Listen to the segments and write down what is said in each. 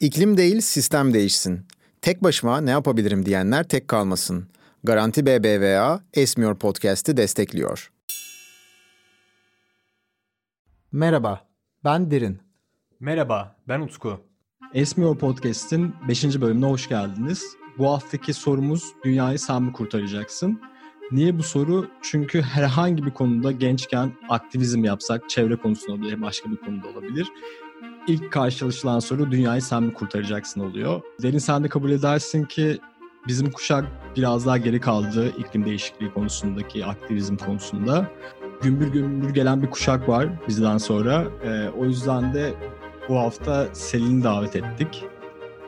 İklim değil sistem değişsin. Tek başıma ne yapabilirim diyenler tek kalmasın. Garanti BBVA Esmiyor Podcast'ı destekliyor. Merhaba, ben Derin. Merhaba, ben Utku. Esmiyor Podcast'in 5. bölümüne hoş geldiniz. Bu haftaki sorumuz dünyayı sen mi kurtaracaksın? Niye bu soru? Çünkü herhangi bir konuda gençken aktivizm yapsak, çevre konusunda olabilir, başka bir konuda olabilir. İlk karşılaşılan soru dünyayı sen mi kurtaracaksın oluyor. Derin sen de kabul edersin ki bizim kuşak biraz daha geri kaldı iklim değişikliği konusundaki aktivizm konusunda. Gümbür gümbür gelen bir kuşak var bizden sonra. Ee, o yüzden de bu hafta Selin'i davet ettik.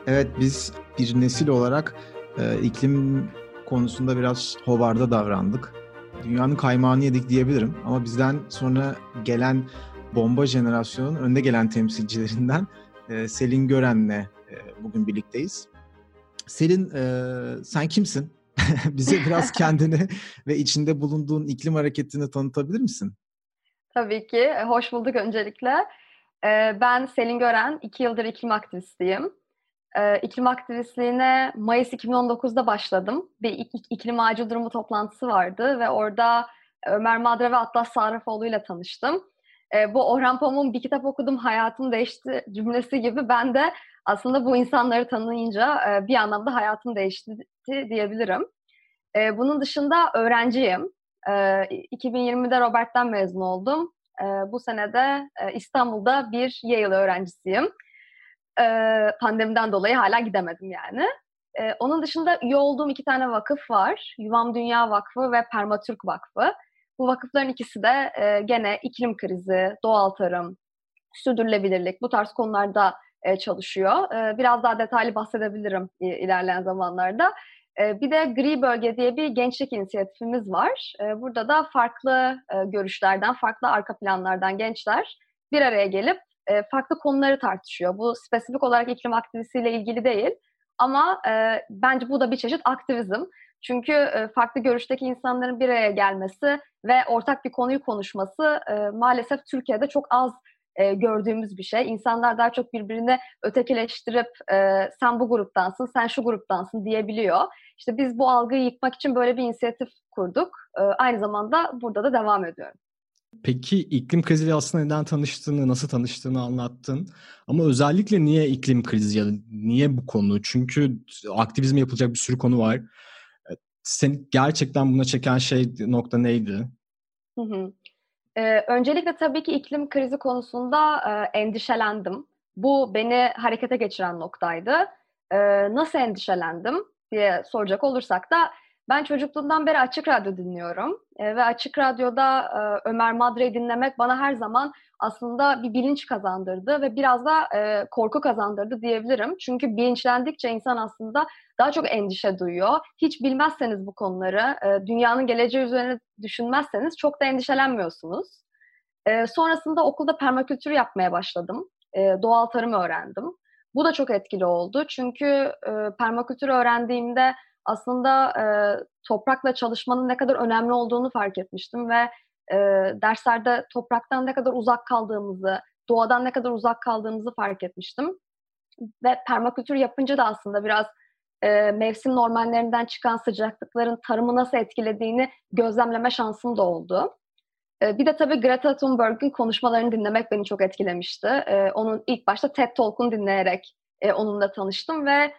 Evet biz bir nesil olarak e, iklim konusunda biraz hovarda davrandık. Dünyanın kaymağını yedik diyebilirim ama bizden sonra gelen bomba jenerasyonun önde gelen temsilcilerinden e, Selin Gören'le e, bugün birlikteyiz. Selin e, sen kimsin? Bize biraz kendini ve içinde bulunduğun iklim hareketini tanıtabilir misin? Tabii ki. Hoş bulduk öncelikle. Ben Selin Gören, iki yıldır iklim aktivistiyim. İklim aktivistliğine Mayıs 2019'da başladım. Bir iklim acil durumu toplantısı vardı ve orada Ömer Madre ve Atlas Sarrafoğlu ile tanıştım. Bu Orhan Pamuk'un bir kitap okudum, hayatım değişti cümlesi gibi ben de aslında bu insanları tanıyınca bir anlamda hayatım değişti diyebilirim. Bunun dışında öğrenciyim. 2020'de Robert'ten mezun oldum. Bu senede İstanbul'da bir Yale öğrencisiyim. Pandemiden dolayı hala gidemedim yani. Onun dışında üye olduğum iki tane vakıf var. Yuvam Dünya Vakfı ve Permatürk Vakfı. Bu vakıfların ikisi de gene iklim krizi, doğal tarım, sürdürülebilirlik bu tarz konularda çalışıyor. Biraz daha detaylı bahsedebilirim ilerleyen zamanlarda. Bir de Gri Bölge diye bir gençlik inisiyatifimiz var. Burada da farklı görüşlerden, farklı arka planlardan gençler bir araya gelip farklı konuları tartışıyor. Bu spesifik olarak iklim aktivisiyle ilgili değil. Ama bence bu da bir çeşit aktivizm. Çünkü farklı görüşteki insanların bir araya gelmesi ve ortak bir konuyu konuşması maalesef Türkiye'de çok az e, gördüğümüz bir şey. İnsanlar daha çok birbirini ötekileştirip e, sen bu gruptansın, sen şu gruptansın diyebiliyor. İşte biz bu algıyı yıkmak için böyle bir inisiyatif kurduk. E, aynı zamanda burada da devam ediyorum. Peki iklim kriziyle aslında neden tanıştığını, nasıl tanıştığını anlattın. Ama özellikle niye iklim krizi ya da niye bu konu? Çünkü aktivizm yapılacak bir sürü konu var. Seni gerçekten buna çeken şey nokta neydi? Hı hı. Ee, öncelikle tabii ki iklim krizi konusunda e, endişelendim. Bu beni harekete geçiren noktaydı. E, nasıl endişelendim diye soracak olursak da ben çocukluğumdan beri Açık Radyo dinliyorum. E, ve Açık Radyo'da e, Ömer Madre'yi dinlemek bana her zaman aslında bir bilinç kazandırdı ve biraz da e, korku kazandırdı diyebilirim. Çünkü bilinçlendikçe insan aslında daha çok endişe duyuyor. Hiç bilmezseniz bu konuları, e, dünyanın geleceği üzerine düşünmezseniz çok da endişelenmiyorsunuz. E, sonrasında okulda permakültür yapmaya başladım. E, doğal tarım öğrendim. Bu da çok etkili oldu. Çünkü e, permakültür öğrendiğimde aslında e, toprakla çalışmanın ne kadar önemli olduğunu fark etmiştim ve e, derslerde topraktan ne kadar uzak kaldığımızı, doğadan ne kadar uzak kaldığımızı fark etmiştim. Ve permakültür yapınca da aslında biraz e, mevsim normallerinden çıkan sıcaklıkların tarımı nasıl etkilediğini gözlemleme şansım da oldu. E, bir de tabii Greta Thunberg'in konuşmalarını dinlemek beni çok etkilemişti. E, onun ilk başta TED Talk'unu dinleyerek e, onunla tanıştım ve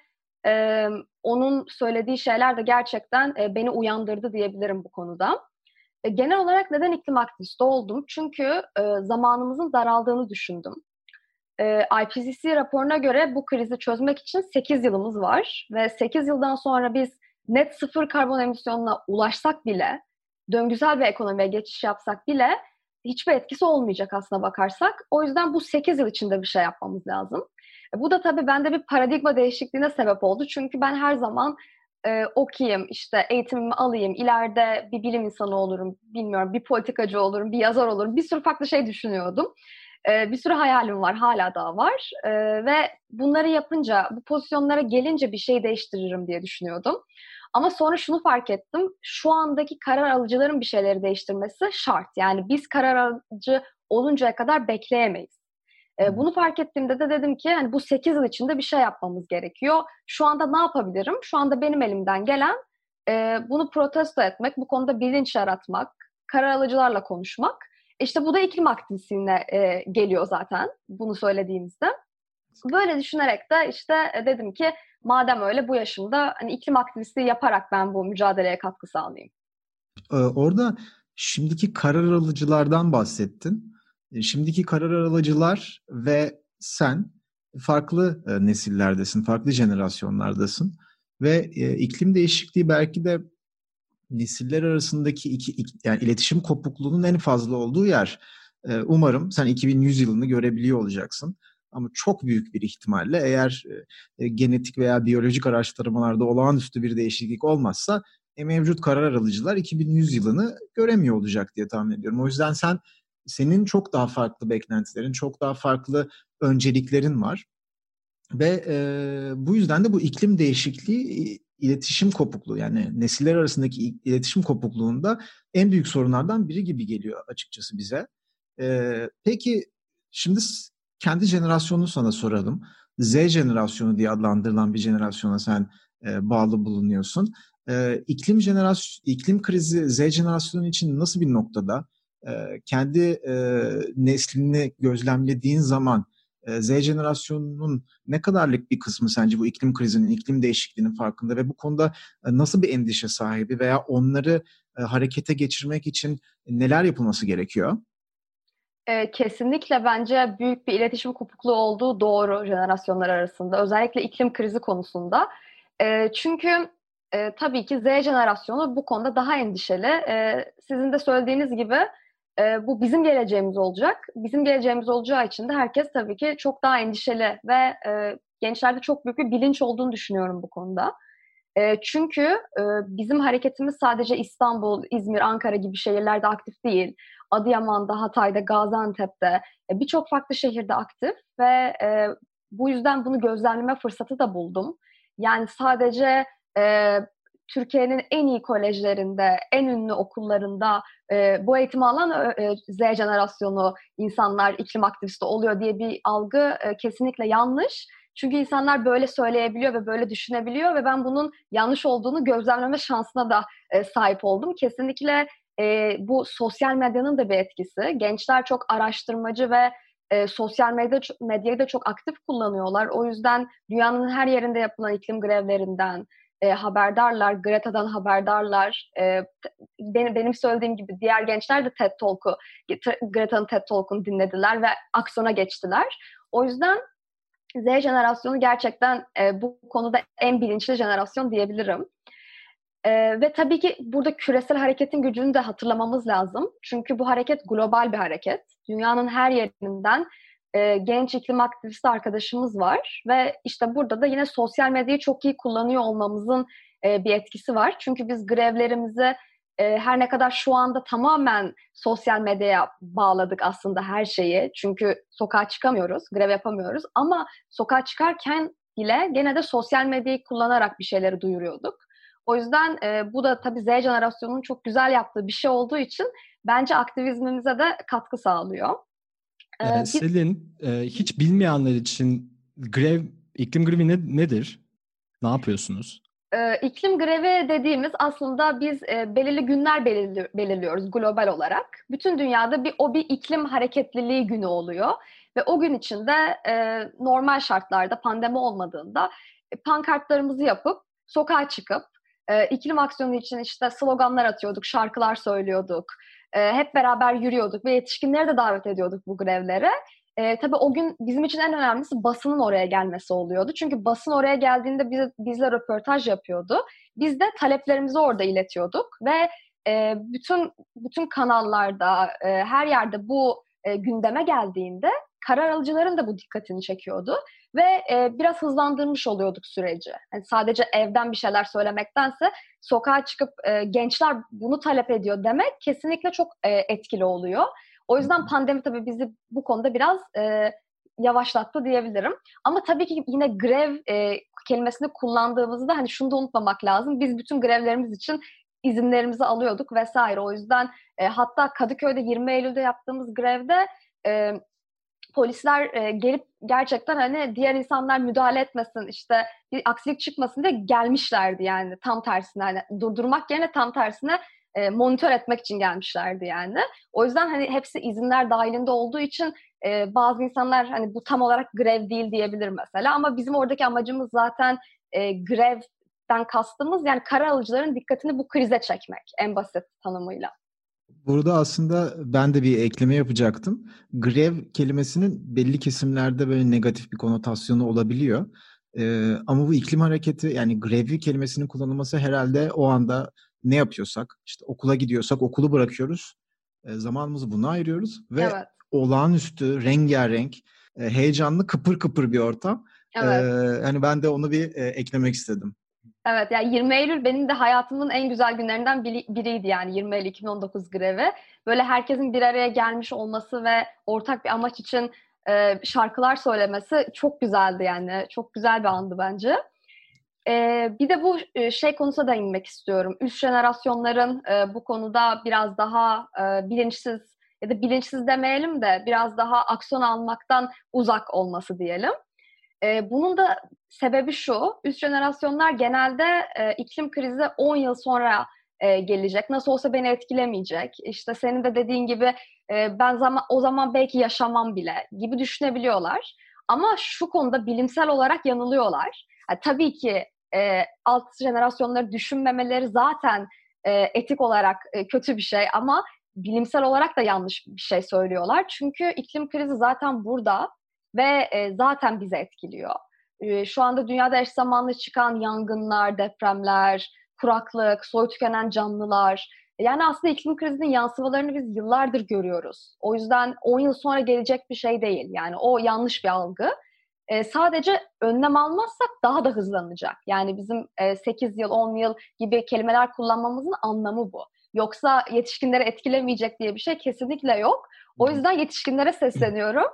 e, onun söylediği şeyler de gerçekten e, beni uyandırdı diyebilirim bu konuda. E, genel olarak neden iklim aktivisti oldum? Çünkü e, zamanımızın daraldığını düşündüm. E, IPCC raporuna göre bu krizi çözmek için 8 yılımız var ve 8 yıldan sonra biz net sıfır karbon emisyonuna ulaşsak bile, döngüsel bir ekonomiye geçiş yapsak bile hiçbir etkisi olmayacak aslına bakarsak. O yüzden bu 8 yıl içinde bir şey yapmamız lazım. E, bu da tabii bende bir paradigma değişikliğine sebep oldu. Çünkü ben her zaman e, okuyayım, işte eğitimimi alayım, ileride bir bilim insanı olurum, bilmiyorum bir politikacı olurum, bir yazar olurum, bir sürü farklı şey düşünüyordum. E, bir sürü hayalim var, hala daha var e, ve bunları yapınca, bu pozisyonlara gelince bir şey değiştiririm diye düşünüyordum. Ama sonra şunu fark ettim, şu andaki karar alıcıların bir şeyleri değiştirmesi şart. Yani biz karar alıcı oluncaya kadar bekleyemeyiz. E, bunu fark ettiğimde de dedim ki hani bu 8 yıl içinde bir şey yapmamız gerekiyor. Şu anda ne yapabilirim? Şu anda benim elimden gelen e, bunu protesto etmek, bu konuda bilinç yaratmak, karar alıcılarla konuşmak. İşte bu da iklim aktivistliğine e, geliyor zaten bunu söylediğimizde. Böyle düşünerek de işte e, dedim ki madem öyle bu yaşımda hani iklim aktivistliği yaparak ben bu mücadeleye katkı sağlayayım. Ee, orada şimdiki karar alıcılardan bahsettin. E, şimdiki karar alıcılar ve sen farklı e, nesillerdesin, farklı jenerasyonlardasın ve e, iklim değişikliği belki de nesiller arasındaki iki, yani iletişim kopukluğunun en fazla olduğu yer. Umarım sen 2100 yılını görebiliyor olacaksın. Ama çok büyük bir ihtimalle eğer genetik veya biyolojik araştırmalarda olağanüstü bir değişiklik olmazsa mevcut karar alıcılar 2100 yılını göremiyor olacak diye tahmin ediyorum. O yüzden sen senin çok daha farklı beklentilerin, çok daha farklı önceliklerin var. Ve e, bu yüzden de bu iklim değişikliği iletişim kopukluğu yani nesiller arasındaki iletişim kopukluğunda en büyük sorunlardan biri gibi geliyor açıkçası bize. E, peki şimdi kendi jenerasyonunu sana soralım. Z jenerasyonu diye adlandırılan bir jenerasyona sen e, bağlı bulunuyorsun. E, iklim jenerasyon, iklim krizi Z jenerasyonu için nasıl bir noktada? Kendi neslini gözlemlediğin zaman Z jenerasyonunun ne kadarlık bir kısmı sence bu iklim krizinin, iklim değişikliğinin farkında ve bu konuda nasıl bir endişe sahibi veya onları harekete geçirmek için neler yapılması gerekiyor? Kesinlikle bence büyük bir iletişim kopukluğu olduğu doğru jenerasyonlar arasında. Özellikle iklim krizi konusunda. Çünkü tabii ki Z jenerasyonu bu konuda daha endişeli. Sizin de söylediğiniz gibi e, bu bizim geleceğimiz olacak. Bizim geleceğimiz olacağı için de herkes tabii ki çok daha endişeli ve e, gençlerde çok büyük bir bilinç olduğunu düşünüyorum bu konuda. E, çünkü e, bizim hareketimiz sadece İstanbul, İzmir, Ankara gibi şehirlerde aktif değil. Adıyaman'da, Hatay'da, Gaziantep'te e, birçok farklı şehirde aktif ve e, bu yüzden bunu gözlemleme fırsatı da buldum. Yani sadece e, Türkiye'nin en iyi kolejlerinde, en ünlü okullarında e, bu eğitimi alan e, Z jenerasyonu insanlar iklim aktivisti oluyor diye bir algı e, kesinlikle yanlış. Çünkü insanlar böyle söyleyebiliyor ve böyle düşünebiliyor ve ben bunun yanlış olduğunu gözlemleme şansına da e, sahip oldum. Kesinlikle e, bu sosyal medyanın da bir etkisi. Gençler çok araştırmacı ve e, sosyal medya medyayı da çok aktif kullanıyorlar. O yüzden dünyanın her yerinde yapılan iklim grevlerinden, e, haberdarlar, Greta'dan haberdarlar. E, benim, benim söylediğim gibi diğer gençler de TED Talk'u, Greta'nın TED Talk'unu dinlediler ve aksiyona geçtiler. O yüzden Z jenerasyonu gerçekten e, bu konuda en bilinçli jenerasyon diyebilirim. E, ve tabii ki burada küresel hareketin gücünü de hatırlamamız lazım. Çünkü bu hareket global bir hareket. Dünyanın her yerinden e, genç iklim aktivisti arkadaşımız var ve işte burada da yine sosyal medyayı çok iyi kullanıyor olmamızın e, bir etkisi var. Çünkü biz grevlerimizi e, her ne kadar şu anda tamamen sosyal medyaya bağladık aslında her şeyi. Çünkü sokağa çıkamıyoruz, grev yapamıyoruz ama sokağa çıkarken bile gene de sosyal medyayı kullanarak bir şeyleri duyuruyorduk. O yüzden e, bu da tabii Z jenerasyonunun çok güzel yaptığı bir şey olduğu için bence aktivizmimize de katkı sağlıyor. Ee, biz... Selin, e, hiç bilmeyenler için grev, iklim grevi ne, nedir? Ne yapıyorsunuz? Ee, iklim grevi dediğimiz aslında biz e, belirli günler belirli, belirliyoruz global olarak. Bütün dünyada bir o bir iklim hareketliliği günü oluyor ve o gün içinde e, normal şartlarda pandemi olmadığında e, pankartlarımızı yapıp sokağa çıkıp e, iklim aksiyonu için işte sloganlar atıyorduk, şarkılar söylüyorduk, e, hep beraber yürüyorduk ve yetişkinleri de davet ediyorduk bu grevlere. E, tabii o gün bizim için en önemlisi basının oraya gelmesi oluyordu. Çünkü basın oraya geldiğinde bize, bizle röportaj yapıyordu. Biz de taleplerimizi orada iletiyorduk ve e, bütün bütün kanallarda, e, her yerde bu e, gündeme geldiğinde karar alıcıların da bu dikkatini çekiyordu ve e, biraz hızlandırmış oluyorduk süreci. Yani sadece evden bir şeyler söylemektense sokağa çıkıp e, gençler bunu talep ediyor demek kesinlikle çok e, etkili oluyor. O yüzden pandemi tabii bizi bu konuda biraz e, yavaşlattı diyebilirim. Ama tabii ki yine grev e, kelimesini kullandığımızda hani şunu da unutmamak lazım. Biz bütün grevlerimiz için izinlerimizi alıyorduk vesaire. O yüzden e, hatta Kadıköy'de 20 Eylül'de yaptığımız grevde e, polisler e, gelip gerçekten hani diğer insanlar müdahale etmesin işte bir aksilik çıkmasın diye gelmişlerdi yani tam tersine hani durdurmak yerine tam tersine e, monitör etmek için gelmişlerdi yani. O yüzden hani hepsi izinler dahilinde olduğu için e, bazı insanlar hani bu tam olarak grev değil diyebilir mesela ama bizim oradaki amacımız zaten e, grevden kastımız yani karar alıcıların dikkatini bu krize çekmek en basit tanımıyla. Burada aslında ben de bir ekleme yapacaktım. Grev kelimesinin belli kesimlerde böyle negatif bir konotasyonu olabiliyor. Ee, ama bu iklim hareketi yani grevi kelimesinin kullanılması herhalde o anda ne yapıyorsak işte okula gidiyorsak okulu bırakıyoruz. E, zamanımızı buna ayırıyoruz ve evet. olağanüstü rengarenk e, heyecanlı kıpır kıpır bir ortam. Evet. E, hani ben de onu bir e, eklemek istedim. Evet yani 20 Eylül benim de hayatımın en güzel günlerinden biriydi yani 20 Eylül 2019 grevi. Böyle herkesin bir araya gelmiş olması ve ortak bir amaç için e, şarkılar söylemesi çok güzeldi yani. Çok güzel bir andı bence. E, bir de bu şey konusuna da inmek istiyorum. Üst jenerasyonların e, bu konuda biraz daha e, bilinçsiz ya da bilinçsiz demeyelim de biraz daha aksiyon almaktan uzak olması diyelim. E, bunun da sebebi şu, üst jenerasyonlar genelde e, iklim krizi 10 yıl sonra e, gelecek. Nasıl olsa beni etkilemeyecek. İşte senin de dediğin gibi e, ben zaman o zaman belki yaşamam bile gibi düşünebiliyorlar. Ama şu konuda bilimsel olarak yanılıyorlar. Yani tabii ki e, alt jenerasyonları düşünmemeleri zaten e, etik olarak e, kötü bir şey ama bilimsel olarak da yanlış bir şey söylüyorlar. Çünkü iklim krizi zaten burada ve e, zaten bizi etkiliyor. E, şu anda dünyada eş zamanlı çıkan yangınlar, depremler, kuraklık, soy tükenen canlılar. Yani aslında iklim krizinin yansımalarını biz yıllardır görüyoruz. O yüzden 10 yıl sonra gelecek bir şey değil. Yani o yanlış bir algı. E, sadece önlem almazsak daha da hızlanacak. Yani bizim e, 8 yıl, 10 yıl gibi kelimeler kullanmamızın anlamı bu. Yoksa yetişkinleri etkilemeyecek diye bir şey kesinlikle yok. O yüzden yetişkinlere sesleniyorum.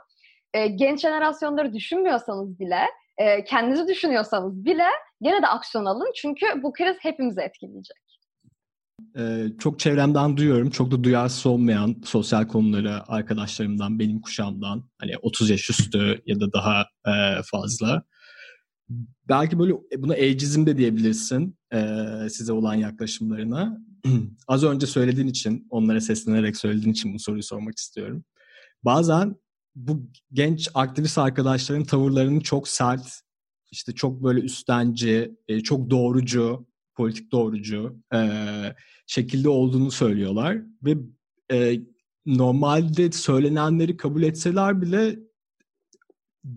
E, genç jenerasyonları düşünmüyorsanız bile, e, kendinizi düşünüyorsanız bile gene de aksiyon alın. Çünkü bu kriz hepimizi etkileyecek. Ee, çok çevremden duyuyorum. Çok da duyarsız olmayan sosyal konuları arkadaşlarımdan, benim kuşağımdan. Hani 30 yaş üstü ya da daha e, fazla. Belki böyle e, buna ageizm de diyebilirsin e, size olan yaklaşımlarına. Az önce söylediğin için, onlara seslenerek söylediğin için bu soruyu sormak istiyorum. Bazen bu genç aktivist arkadaşların tavırlarının çok sert, işte çok böyle üstenci, e, çok doğrucu, politik doğrucu e, şekilde olduğunu söylüyorlar ve e, normalde söylenenleri kabul etseler bile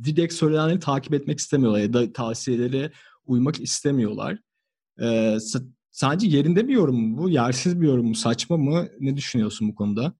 direkt söylenenleri takip etmek istemiyorlar ya da tavsiyelere uymak istemiyorlar. E, sadece yerinde bir yorum mu bu? Yersiz bir yorum mu? Saçma mı? Ne düşünüyorsun bu konuda?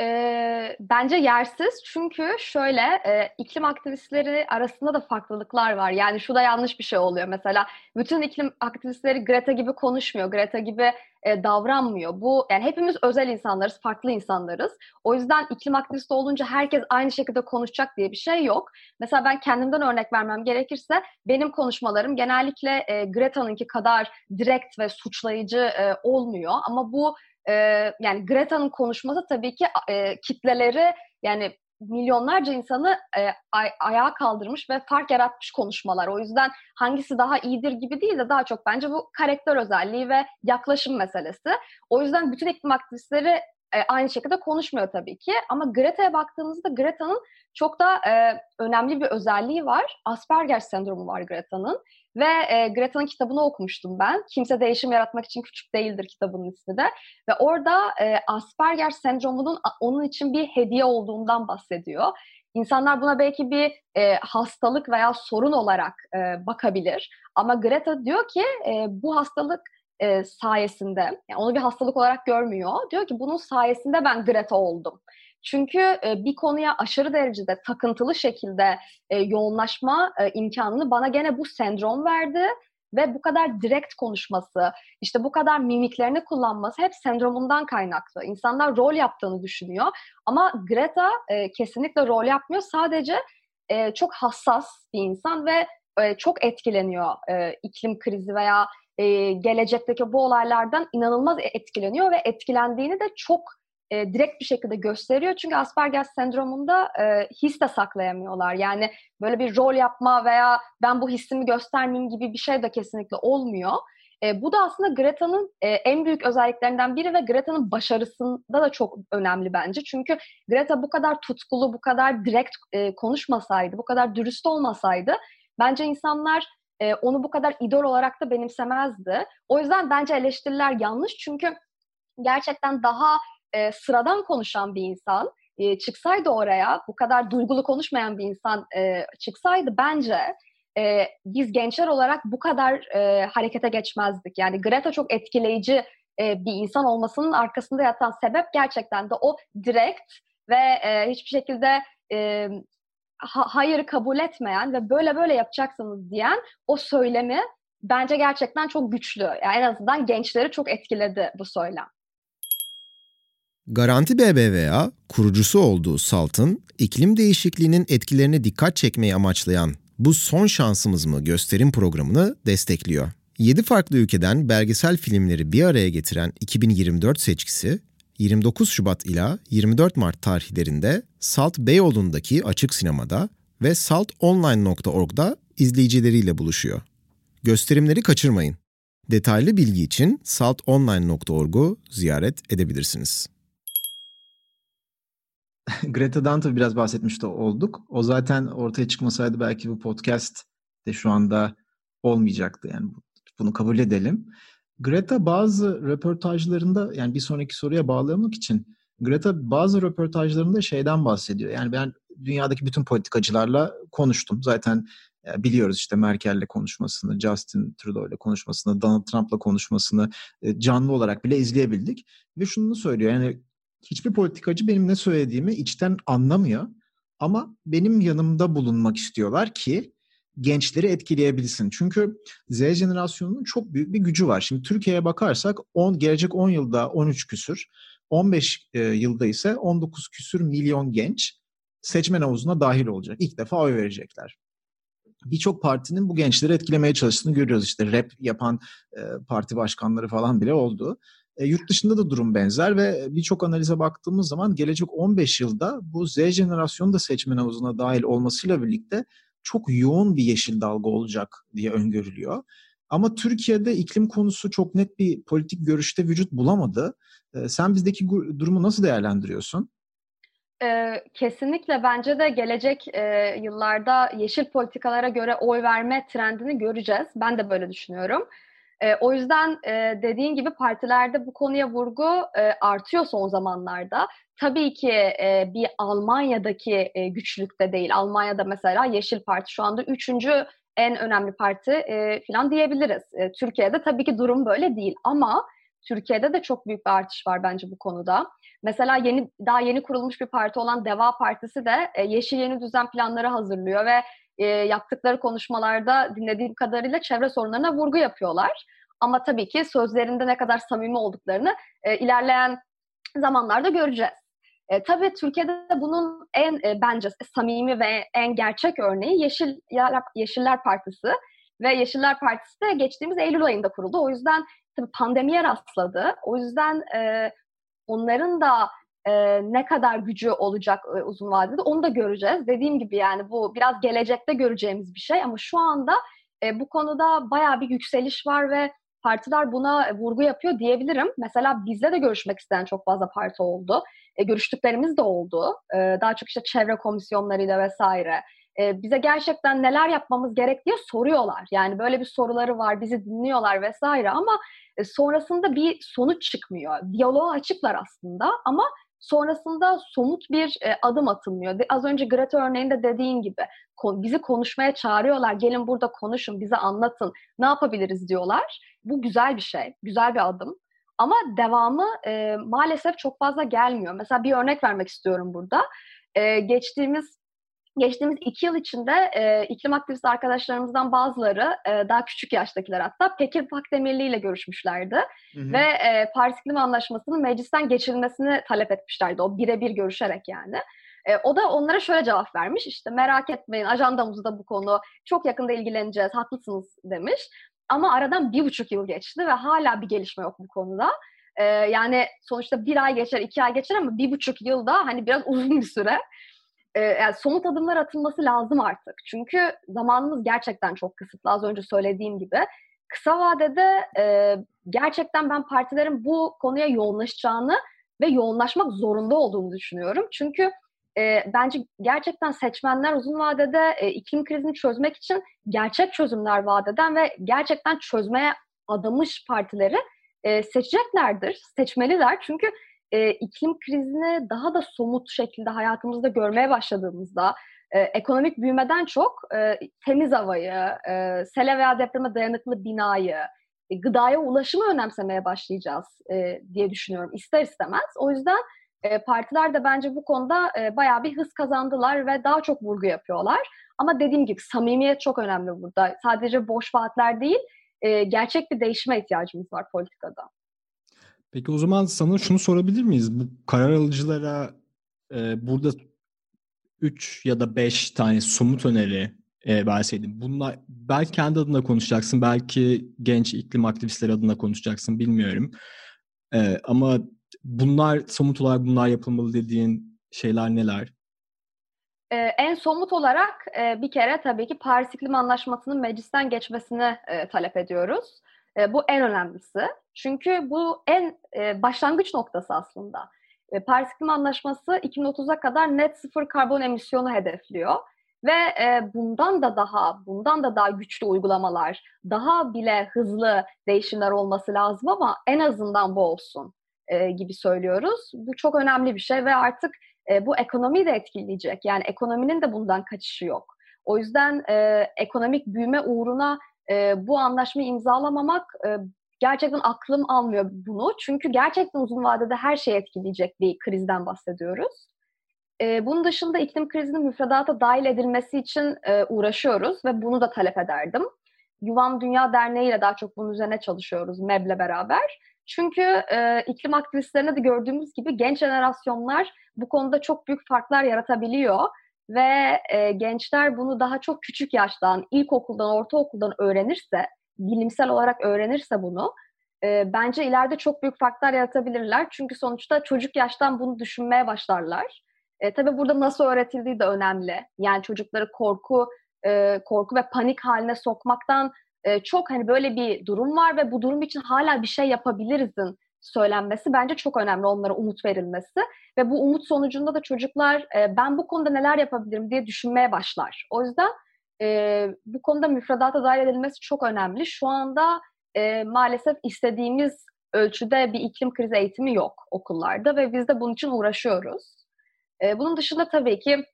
E, bence yersiz çünkü şöyle e, iklim aktivistleri arasında da farklılıklar var. Yani şu da yanlış bir şey oluyor. Mesela bütün iklim aktivistleri Greta gibi konuşmuyor, Greta gibi e, davranmıyor. Bu yani hepimiz özel insanlarız, farklı insanlarız. O yüzden iklim aktivisti olunca herkes aynı şekilde konuşacak diye bir şey yok. Mesela ben kendimden örnek vermem gerekirse benim konuşmalarım genellikle e, Greta'nınki kadar direkt ve suçlayıcı e, olmuyor. Ama bu e, yani Greta'nın konuşması tabii ki e, kitleleri yani milyonlarca insanı e, ay- ayağa kaldırmış ve fark yaratmış konuşmalar. O yüzden hangisi daha iyidir gibi değil de daha çok bence bu karakter özelliği ve yaklaşım meselesi. O yüzden bütün iklim aktivistleri e, aynı şekilde konuşmuyor tabii ki. Ama Greta'ya baktığımızda Greta'nın çok da e, önemli bir özelliği var. Asperger sendromu var Greta'nın. Ve e, Greta'nın kitabını okumuştum ben. Kimse Değişim Yaratmak için Küçük Değildir kitabının ismi de. Ve orada e, Asperger sendromunun onun için bir hediye olduğundan bahsediyor. İnsanlar buna belki bir e, hastalık veya sorun olarak e, bakabilir. Ama Greta diyor ki e, bu hastalık e, sayesinde, yani onu bir hastalık olarak görmüyor. Diyor ki bunun sayesinde ben Greta oldum. Çünkü e, bir konuya aşırı derecede takıntılı şekilde e, yoğunlaşma e, imkanını bana gene bu sendrom verdi ve bu kadar direkt konuşması, işte bu kadar mimiklerini kullanması hep sendromundan kaynaklı. İnsanlar rol yaptığını düşünüyor ama Greta e, kesinlikle rol yapmıyor. Sadece e, çok hassas bir insan ve e, çok etkileniyor e, iklim krizi veya e, gelecekteki bu olaylardan inanılmaz etkileniyor ve etkilendiğini de çok e, direkt bir şekilde gösteriyor. Çünkü Asperger sendromunda e, his de saklayamıyorlar. Yani böyle bir rol yapma veya ben bu hissimi göstermeyeyim gibi bir şey de kesinlikle olmuyor. E, bu da aslında Greta'nın e, en büyük özelliklerinden biri ve Greta'nın başarısında da çok önemli bence. Çünkü Greta bu kadar tutkulu, bu kadar direkt e, konuşmasaydı, bu kadar dürüst olmasaydı bence insanlar e, onu bu kadar idol olarak da benimsemezdi. O yüzden bence eleştiriler yanlış çünkü gerçekten daha e, sıradan konuşan bir insan e, çıksaydı oraya, bu kadar duygulu konuşmayan bir insan e, çıksaydı bence e, biz gençler olarak bu kadar e, harekete geçmezdik. Yani Greta çok etkileyici e, bir insan olmasının arkasında yatan sebep gerçekten de o direkt ve e, hiçbir şekilde e, ha, hayır kabul etmeyen ve böyle böyle yapacaksınız diyen o söylemi bence gerçekten çok güçlü. Yani en azından gençleri çok etkiledi bu söylem. Garanti BBVA, kurucusu olduğu SALT'ın iklim değişikliğinin etkilerine dikkat çekmeyi amaçlayan bu son şansımız mı gösterim programını destekliyor. 7 farklı ülkeden belgesel filmleri bir araya getiren 2024 seçkisi 29 Şubat ila 24 Mart tarihlerinde Salt Beyoğlu'ndaki açık sinemada ve saltonline.org'da izleyicileriyle buluşuyor. Gösterimleri kaçırmayın. Detaylı bilgi için saltonline.org'u ziyaret edebilirsiniz. Greta'dan tabii biraz bahsetmiş de olduk. O zaten ortaya çıkmasaydı belki bu podcast de şu anda olmayacaktı. Yani bunu kabul edelim. Greta bazı röportajlarında yani bir sonraki soruya bağlamak için Greta bazı röportajlarında şeyden bahsediyor. Yani ben dünyadaki bütün politikacılarla konuştum. Zaten e, biliyoruz işte Merkel'le konuşmasını, Justin Trudeau'yla konuşmasını, Donald Trump'la konuşmasını e, canlı olarak bile izleyebildik. Ve şunu söylüyor yani hiçbir politikacı benim ne söylediğimi içten anlamıyor. Ama benim yanımda bulunmak istiyorlar ki gençleri etkileyebilsin. Çünkü Z jenerasyonunun çok büyük bir gücü var. Şimdi Türkiye'ye bakarsak 10 gelecek 10 yılda 13 küsür, 15 e, yılda ise 19 küsür milyon genç seçmen havuzuna dahil olacak. İlk defa oy verecekler. Birçok partinin bu gençleri etkilemeye çalıştığını görüyoruz. İşte rap yapan e, parti başkanları falan bile oldu. E, yurt dışında da durum benzer ve birçok analize baktığımız zaman gelecek 15 yılda bu Z jenerasyonu da seçmen havuzuna dahil olmasıyla birlikte çok yoğun bir yeşil dalga olacak diye öngörülüyor. Ama Türkiye'de iklim konusu çok net bir politik görüşte vücut bulamadı. E, sen bizdeki durumu nasıl değerlendiriyorsun? Ee, kesinlikle bence de gelecek e, yıllarda yeşil politikalara göre oy verme trendini göreceğiz. Ben de böyle düşünüyorum. E, o yüzden e, dediğin gibi partilerde bu konuya vurgu e, artıyor son zamanlarda. Tabii ki e, bir Almanya'daki e, güçlükte değil. Almanya'da mesela Yeşil Parti şu anda üçüncü en önemli parti e, falan diyebiliriz. E, Türkiye'de tabii ki durum böyle değil ama Türkiye'de de çok büyük bir artış var bence bu konuda. Mesela yeni daha yeni kurulmuş bir parti olan Deva Partisi de e, Yeşil Yeni Düzen planları hazırlıyor ve e, yaptıkları konuşmalarda dinlediğim kadarıyla çevre sorunlarına vurgu yapıyorlar. Ama tabii ki sözlerinde ne kadar samimi olduklarını e, ilerleyen zamanlarda göreceğiz. E, tabii Türkiye'de bunun en e, bence samimi ve en gerçek örneği Yeşil Yeşiller Partisi ve Yeşiller Partisi de geçtiğimiz Eylül ayında kuruldu. O yüzden tabii pandemiye rastladı. O yüzden e, onların da e, ne kadar gücü olacak e, uzun vadede onu da göreceğiz. Dediğim gibi yani bu biraz gelecekte göreceğimiz bir şey ama şu anda e, bu konuda bayağı bir yükseliş var ve partiler buna vurgu yapıyor diyebilirim. Mesela bizde de görüşmek isteyen çok fazla parti oldu. E, görüştüklerimiz de oldu. E, daha çok işte çevre komisyonlarıyla vesaire. E, bize gerçekten neler yapmamız gerek diye soruyorlar. Yani böyle bir soruları var, bizi dinliyorlar vesaire ama e, sonrasında bir sonuç çıkmıyor. Diyaloğa açıklar aslında ama sonrasında somut bir e, adım atılmıyor. De, az önce Greta örneğinde dediğin gibi kon, bizi konuşmaya çağırıyorlar. Gelin burada konuşun, bize anlatın. Ne yapabiliriz diyorlar. Bu güzel bir şey, güzel bir adım. Ama devamı e, maalesef çok fazla gelmiyor. Mesela bir örnek vermek istiyorum burada. E, geçtiğimiz geçtiğimiz iki yıl içinde e, iklim aktivist arkadaşlarımızdan bazıları, e, daha küçük yaştakiler hatta Pekin Pakdemirli ile görüşmüşlerdi. Hı hı. Ve e, Paris İklim Anlaşması'nın meclisten geçirilmesini talep etmişlerdi. O birebir görüşerek yani. E, o da onlara şöyle cevap vermiş. İşte merak etmeyin ajandamızda bu konu çok yakında ilgileneceğiz, haklısınız demiş. Ama aradan bir buçuk yıl geçti ve hala bir gelişme yok bu konuda. Ee, yani sonuçta bir ay geçer, iki ay geçer ama bir buçuk yılda hani biraz uzun bir süre. Yani somut adımlar atılması lazım artık. Çünkü zamanımız gerçekten çok kısıtlı. Az önce söylediğim gibi. Kısa vadede e, gerçekten ben partilerin bu konuya yoğunlaşacağını ve yoğunlaşmak zorunda olduğunu düşünüyorum. Çünkü e, bence gerçekten seçmenler uzun vadede e, iklim krizini çözmek için gerçek çözümler vadeden ve gerçekten çözmeye adamış partileri e, seçeceklerdir, seçmeliler. Çünkü e, iklim krizini daha da somut şekilde hayatımızda görmeye başladığımızda e, ekonomik büyümeden çok e, temiz havayı, e, sele veya depreme dayanıklı binayı, e, gıdaya ulaşımı önemsemeye başlayacağız e, diye düşünüyorum ister istemez. O yüzden e, partiler de bence bu konuda e, bayağı bir hız kazandılar ve daha çok vurgu yapıyorlar. Ama dediğim gibi samimiyet çok önemli burada. Sadece boş vaatler değil, e, gerçek bir değişime ihtiyacımız var politikada. Peki o zaman sana şunu sorabilir miyiz? Bu karar alıcılara e, burada 3 ya da 5 tane somut öneri e, verseydim. Bunlar belki kendi adına konuşacaksın, belki genç iklim aktivistleri adına konuşacaksın bilmiyorum. E, ama bunlar somut olarak bunlar yapılmalı dediğin şeyler neler? Ee, en somut olarak e, bir kere tabii ki Paris İklim Anlaşması'nın meclisten geçmesini e, talep ediyoruz. E, bu en önemlisi. Çünkü bu en e, başlangıç noktası aslında. E, Paris İklim Anlaşması 2030'a kadar net sıfır karbon emisyonu hedefliyor. Ve e, bundan da daha, bundan da daha güçlü uygulamalar, daha bile hızlı değişimler olması lazım ama en azından bu olsun e, gibi söylüyoruz. Bu çok önemli bir şey ve artık e, bu ekonomiyi de etkileyecek. Yani ekonominin de bundan kaçışı yok. O yüzden e, ekonomik büyüme uğruna e, bu anlaşmayı imzalamamak e, gerçekten aklım almıyor bunu. Çünkü gerçekten uzun vadede her şeyi etkileyecek bir krizden bahsediyoruz. E, bunun dışında iklim krizinin müfredata dahil edilmesi için e, uğraşıyoruz ve bunu da talep ederdim. Yuvam Dünya Derneği ile daha çok bunun üzerine çalışıyoruz MEB'le beraber. Çünkü e, iklim aktivistlerinde de gördüğümüz gibi genç jenerasyonlar bu konuda çok büyük farklar yaratabiliyor ve e, gençler bunu daha çok küçük yaştan, ilkokuldan, ortaokuldan öğrenirse, bilimsel olarak öğrenirse bunu, e, bence ileride çok büyük farklar yaratabilirler. Çünkü sonuçta çocuk yaştan bunu düşünmeye başlarlar. E, tabii burada nasıl öğretildiği de önemli. Yani çocukları korku, e, korku ve panik haline sokmaktan e, çok hani böyle bir durum var ve bu durum için hala bir şey yapabilirizin söylenmesi bence çok önemli onlara umut verilmesi ve bu umut sonucunda da çocuklar e, ben bu konuda neler yapabilirim diye düşünmeye başlar. O yüzden e, bu konuda müfredata dahil edilmesi çok önemli. Şu anda e, maalesef istediğimiz ölçüde bir iklim krizi eğitimi yok okullarda ve biz de bunun için uğraşıyoruz. E, bunun dışında tabii ki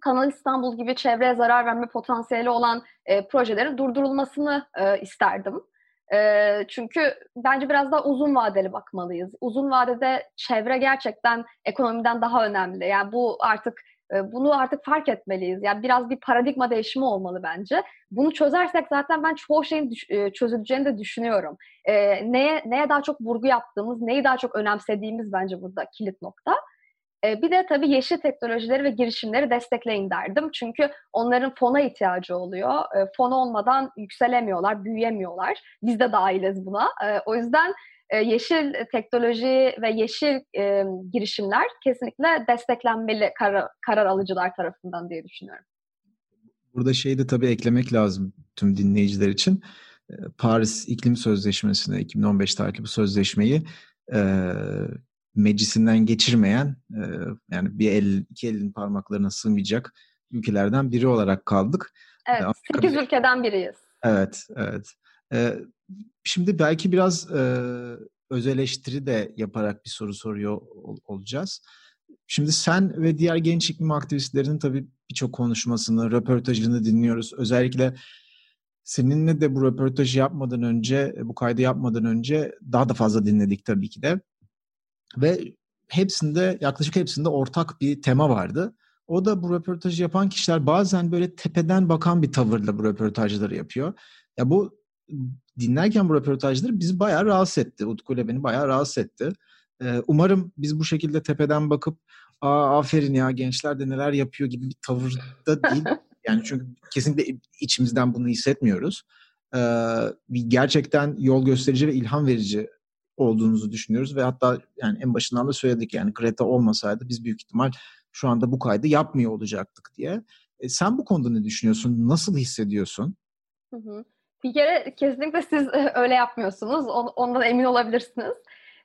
Kanal İstanbul gibi çevreye zarar verme potansiyeli olan e, projelerin durdurulmasını e, isterdim. Çünkü bence biraz daha uzun vadeli bakmalıyız. Uzun vadede çevre gerçekten ekonomiden daha önemli. Yani bu artık bunu artık fark etmeliyiz. Yani biraz bir paradigma değişimi olmalı bence. Bunu çözersek zaten ben çoğu şeyin çözüleceğini de düşünüyorum. Neye neye daha çok vurgu yaptığımız, neyi daha çok önemsediğimiz bence burada kilit nokta. E, bir de tabii yeşil teknolojileri ve girişimleri destekleyin derdim. Çünkü onların fona ihtiyacı oluyor. E, fon olmadan yükselemiyorlar, büyüyemiyorlar. Biz de dahiliz buna. E, o yüzden yeşil teknoloji ve yeşil girişimler kesinlikle desteklenmeli karar, karar alıcılar tarafından diye düşünüyorum. Burada şeyi de tabii eklemek lazım tüm dinleyiciler için. Paris İklim Sözleşmesi'ne 2015 tarihli bu sözleşmeyi meclisinden geçirmeyen e, yani bir el iki elin parmaklarına sığmayacak ülkelerden biri olarak kaldık. Evet, Afrika... 8 ülkeden biriyiz. Evet, evet. E, şimdi belki biraz e, öz eleştiri de yaparak bir soru soruyor ol, olacağız. Şimdi sen ve diğer genç iklim aktivistlerinin tabii birçok konuşmasını, röportajını dinliyoruz. Özellikle seninle de bu röportajı yapmadan önce, bu kaydı yapmadan önce daha da fazla dinledik tabii ki de. Ve hepsinde yaklaşık hepsinde ortak bir tema vardı. O da bu röportajı yapan kişiler bazen böyle tepeden bakan bir tavırla bu röportajları yapıyor. Ya bu dinlerken bu röportajları bizi bayağı rahatsız etti. Utku ile beni bayağı rahatsız etti. Ee, umarım biz bu şekilde tepeden bakıp Aa, aferin ya gençler de neler yapıyor gibi bir tavırda değil. Yani çünkü kesinlikle içimizden bunu hissetmiyoruz. Ee, gerçekten yol gösterici ve ilham verici olduğunuzu düşünüyoruz ve hatta yani en başından da söyledik yani Greta olmasaydı biz büyük ihtimal şu anda bu kaydı yapmıyor olacaktık diye. E, sen bu konuda ne düşünüyorsun? Nasıl hissediyorsun? Hı hı. Bir kere kesinlikle siz öyle yapmıyorsunuz. Ondan emin olabilirsiniz.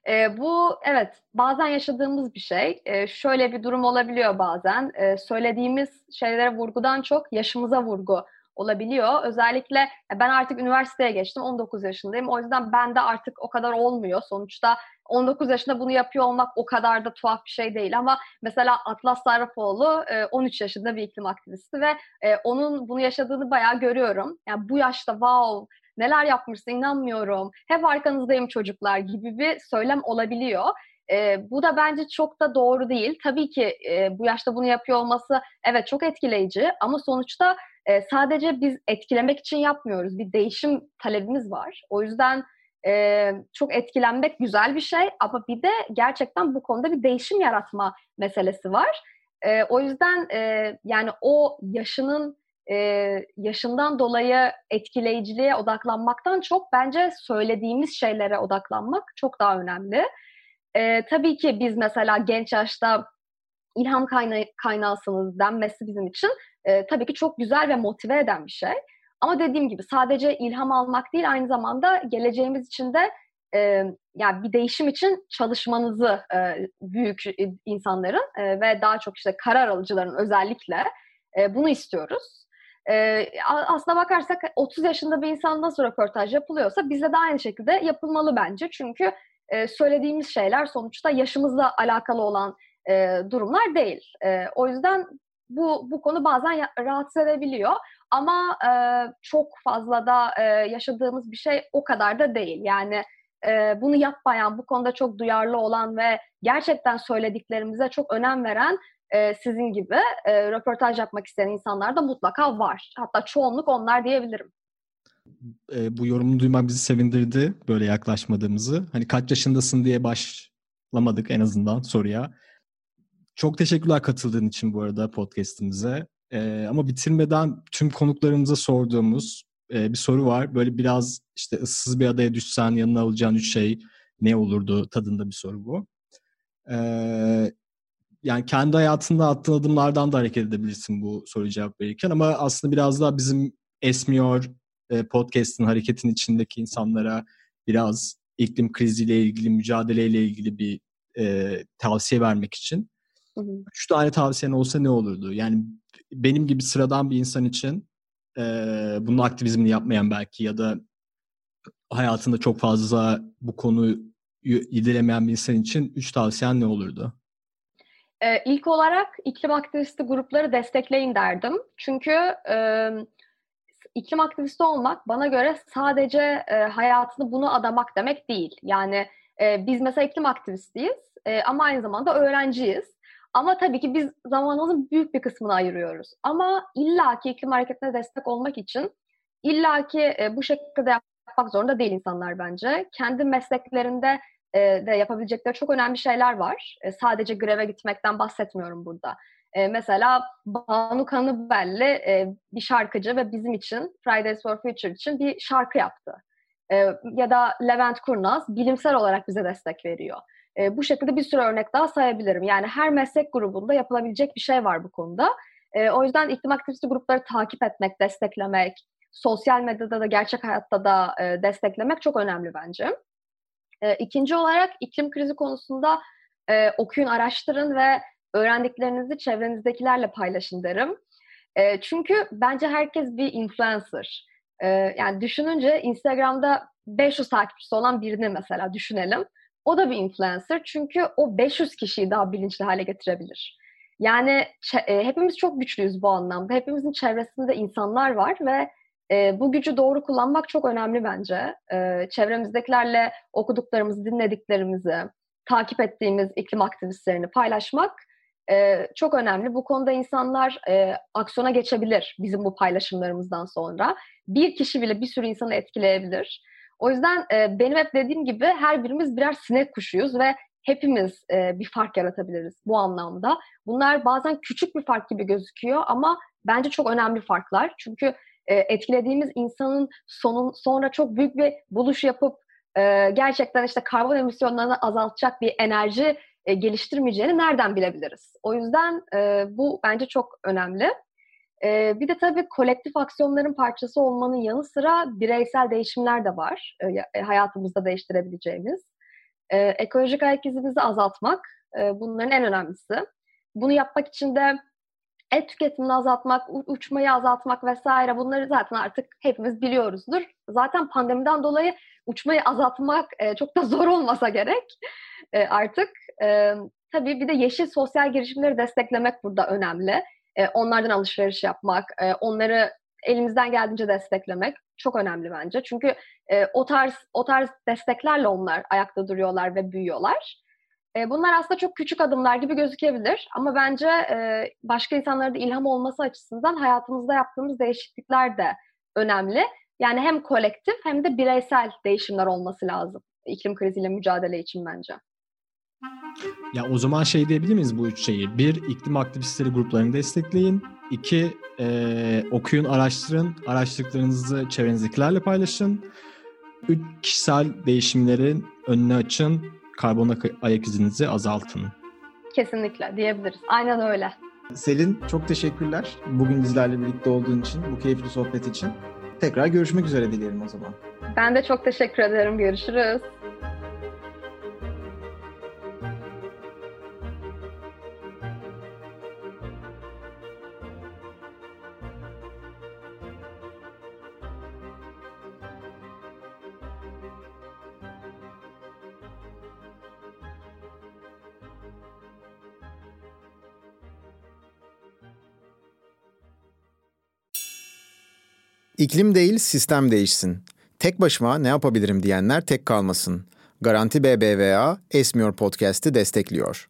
E, bu evet bazen yaşadığımız bir şey. E, şöyle bir durum olabiliyor bazen. E, söylediğimiz şeylere vurgudan çok yaşımıza vurgu olabiliyor. Özellikle ben artık üniversiteye geçtim. 19 yaşındayım. O yüzden bende artık o kadar olmuyor. Sonuçta 19 yaşında bunu yapıyor olmak o kadar da tuhaf bir şey değil ama mesela Atlas Sarrafoğlu 13 yaşında bir iklim aktivisti ve onun bunu yaşadığını bayağı görüyorum. Yani bu yaşta wow neler yapmışsın inanmıyorum. Hep arkanızdayım çocuklar gibi bir söylem olabiliyor. E, bu da bence çok da doğru değil. Tabii ki e, bu yaşta bunu yapıyor olması evet çok etkileyici ama sonuçta e, sadece biz etkilemek için yapmıyoruz. Bir değişim talebimiz var. O yüzden e, çok etkilenmek güzel bir şey ama bir de gerçekten bu konuda bir değişim yaratma meselesi var. E, o yüzden e, yani o yaşının e, yaşından dolayı etkileyiciliğe odaklanmaktan çok bence söylediğimiz şeylere odaklanmak çok daha önemli. E, tabii ki biz mesela genç yaşta ilham kaynağı, kaynağısınız denmesi bizim için e, tabii ki çok güzel ve motive eden bir şey. Ama dediğim gibi sadece ilham almak değil aynı zamanda geleceğimiz için de e, yani bir değişim için çalışmanızı e, büyük insanların e, ve daha çok işte karar alıcıların özellikle e, bunu istiyoruz. E, aslına bakarsak 30 yaşında bir insan nasıl röportaj yapılıyorsa bizde de aynı şekilde yapılmalı bence. Çünkü e, söylediğimiz şeyler sonuçta yaşımızla alakalı olan e, durumlar değil. E, o yüzden bu bu konu bazen rahatsız edebiliyor. Ama e, çok fazla da e, yaşadığımız bir şey o kadar da değil. Yani e, bunu yapmayan, bu konuda çok duyarlı olan ve gerçekten söylediklerimize çok önem veren e, sizin gibi e, röportaj yapmak isteyen insanlar da mutlaka var. Hatta çoğunluk onlar diyebilirim. E, bu yorumu duymak bizi sevindirdi böyle yaklaşmadığımızı. Hani kaç yaşındasın diye başlamadık en azından soruya. Çok teşekkürler katıldığın için bu arada podcast'imize. Ee, ama bitirmeden tüm konuklarımıza sorduğumuz e, bir soru var. Böyle biraz işte ıssız bir adaya düşsen yanına alacağın üç şey ne olurdu tadında bir soru bu. Ee, yani kendi hayatında attığın adımlardan da hareket edebilirsin bu soru cevap verirken ama aslında biraz daha bizim Esmiyor e, podcast'ın hareketin içindeki insanlara biraz iklim kriziyle ilgili, mücadeleyle ilgili bir e, tavsiye vermek için Hı hı. Üç tane tavsiyen olsa ne olurdu? Yani benim gibi sıradan bir insan için e, bunun aktivizmini yapmayan belki ya da hayatında çok fazla bu konuyu irdelemeyen bir insan için üç tavsiyen ne olurdu? Ee, ilk olarak iklim aktivisti grupları destekleyin derdim. Çünkü e, iklim aktivisti olmak bana göre sadece e, hayatını bunu adamak demek değil. Yani e, biz mesela iklim aktivistiyiz e, ama aynı zamanda öğrenciyiz. Ama tabii ki biz zamanımızın büyük bir kısmını ayırıyoruz. Ama illaki iklim hareketine destek olmak için illaki e, bu şekilde yapmak zorunda değil insanlar bence. Kendi mesleklerinde e, de yapabilecekleri çok önemli şeyler var. E, sadece greve gitmekten bahsetmiyorum burada. E, mesela Banu Kanıbelli e, bir şarkıcı ve bizim için Fridays for Future için bir şarkı yaptı. E, ya da Levent Kurnaz bilimsel olarak bize destek veriyor. E, bu şekilde bir sürü örnek daha sayabilirim. Yani her meslek grubunda yapılabilecek bir şey var bu konuda. E, o yüzden iklim aktivisti grupları takip etmek, desteklemek, sosyal medyada da gerçek hayatta da e, desteklemek çok önemli bence. E, ikinci olarak iklim krizi konusunda e, okuyun, araştırın ve öğrendiklerinizi çevrenizdekilerle paylaşın derim. E, çünkü bence herkes bir influencer. E, yani düşününce Instagram'da 500 takipçisi olan birini mesela düşünelim. O da bir influencer çünkü o 500 kişiyi daha bilinçli hale getirebilir. Yani e, hepimiz çok güçlüyüz bu anlamda. Hepimizin çevresinde insanlar var ve e, bu gücü doğru kullanmak çok önemli bence. E, çevremizdekilerle okuduklarımızı, dinlediklerimizi, takip ettiğimiz iklim aktivistlerini paylaşmak e, çok önemli. Bu konuda insanlar e, aksiyona geçebilir bizim bu paylaşımlarımızdan sonra. Bir kişi bile bir sürü insanı etkileyebilir. O yüzden e, benim hep dediğim gibi her birimiz birer sinek kuşuyuz ve hepimiz e, bir fark yaratabiliriz bu anlamda. Bunlar bazen küçük bir fark gibi gözüküyor ama bence çok önemli farklar. Çünkü e, etkilediğimiz insanın sonun sonra çok büyük bir buluş yapıp e, gerçekten işte karbon emisyonlarını azaltacak bir enerji e, geliştirmeyeceğini nereden bilebiliriz? O yüzden e, bu bence çok önemli. E, bir de tabii kolektif aksiyonların parçası olmanın yanı sıra bireysel değişimler de var e, e hayatımızda değiştirebileceğimiz. E, ekolojik ayak izimizi azaltmak e, bunların en önemlisi. Bunu yapmak için de et tüketimini azaltmak, uçmayı azaltmak vesaire bunları zaten artık hepimiz biliyoruzdur. Zaten pandemiden dolayı uçmayı azaltmak e, çok da zor olmasa gerek e, artık. E, tabii bir de yeşil sosyal girişimleri desteklemek burada önemli. E, onlardan alışveriş yapmak, e, onları elimizden geldiğince desteklemek çok önemli bence. Çünkü e, o tarz o tarz desteklerle onlar ayakta duruyorlar ve büyüyorlar. E, bunlar aslında çok küçük adımlar gibi gözükebilir ama bence e, başka insanlara da ilham olması açısından hayatımızda yaptığımız değişiklikler de önemli. Yani hem kolektif hem de bireysel değişimler olması lazım iklim kriziyle mücadele için bence. Ya o zaman şey diyebilir miyiz bu üç şeyi? Bir, iklim aktivistleri gruplarını destekleyin. İki, e, okuyun, araştırın. Araştırdıklarınızı çevrenizdekilerle paylaşın. Üç, kişisel değişimlerin önüne açın. Karbon ayak izinizi azaltın. Kesinlikle diyebiliriz. Aynen öyle. Selin çok teşekkürler. Bugün bizlerle birlikte olduğun için, bu keyifli sohbet için. Tekrar görüşmek üzere dileyelim o zaman. Ben de çok teşekkür ederim. Görüşürüz. İklim değil sistem değişsin. Tek başıma ne yapabilirim diyenler tek kalmasın. Garanti BBVA Esmiyor Podcast'i destekliyor.